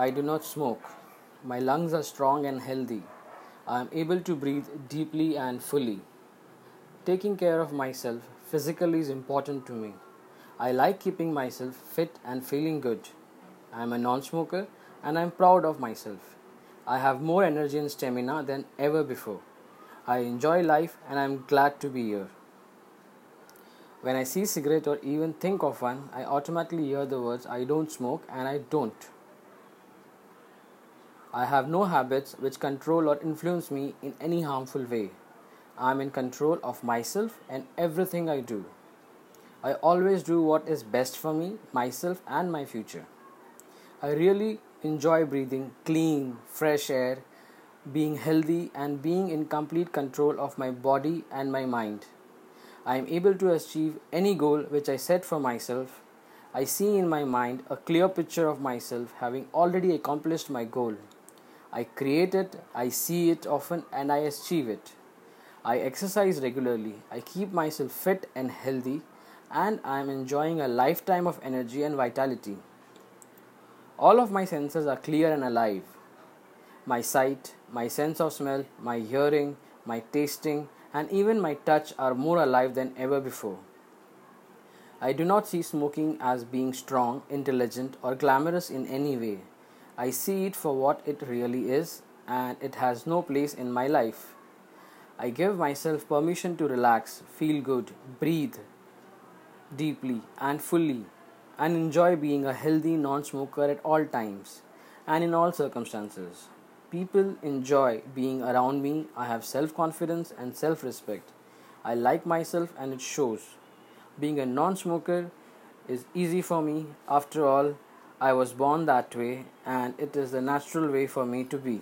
I do not smoke. My lungs are strong and healthy. I am able to breathe deeply and fully. Taking care of myself physically is important to me. I like keeping myself fit and feeling good. I am a non smoker and I am proud of myself. I have more energy and stamina than ever before. I enjoy life and I am glad to be here. When I see cigarette or even think of one, I automatically hear the words I don't smoke and I don't. I have no habits which control or influence me in any harmful way. I am in control of myself and everything I do. I always do what is best for me, myself, and my future. I really enjoy breathing clean, fresh air, being healthy, and being in complete control of my body and my mind. I am able to achieve any goal which I set for myself. I see in my mind a clear picture of myself having already accomplished my goal. I create it, I see it often, and I achieve it. I exercise regularly, I keep myself fit and healthy, and I am enjoying a lifetime of energy and vitality. All of my senses are clear and alive. My sight, my sense of smell, my hearing, my tasting, and even my touch are more alive than ever before. I do not see smoking as being strong, intelligent, or glamorous in any way. I see it for what it really is, and it has no place in my life. I give myself permission to relax, feel good, breathe deeply and fully, and enjoy being a healthy non smoker at all times and in all circumstances. People enjoy being around me. I have self confidence and self respect. I like myself and it shows. Being a non smoker is easy for me. After all, I was born that way, and it is the natural way for me to be.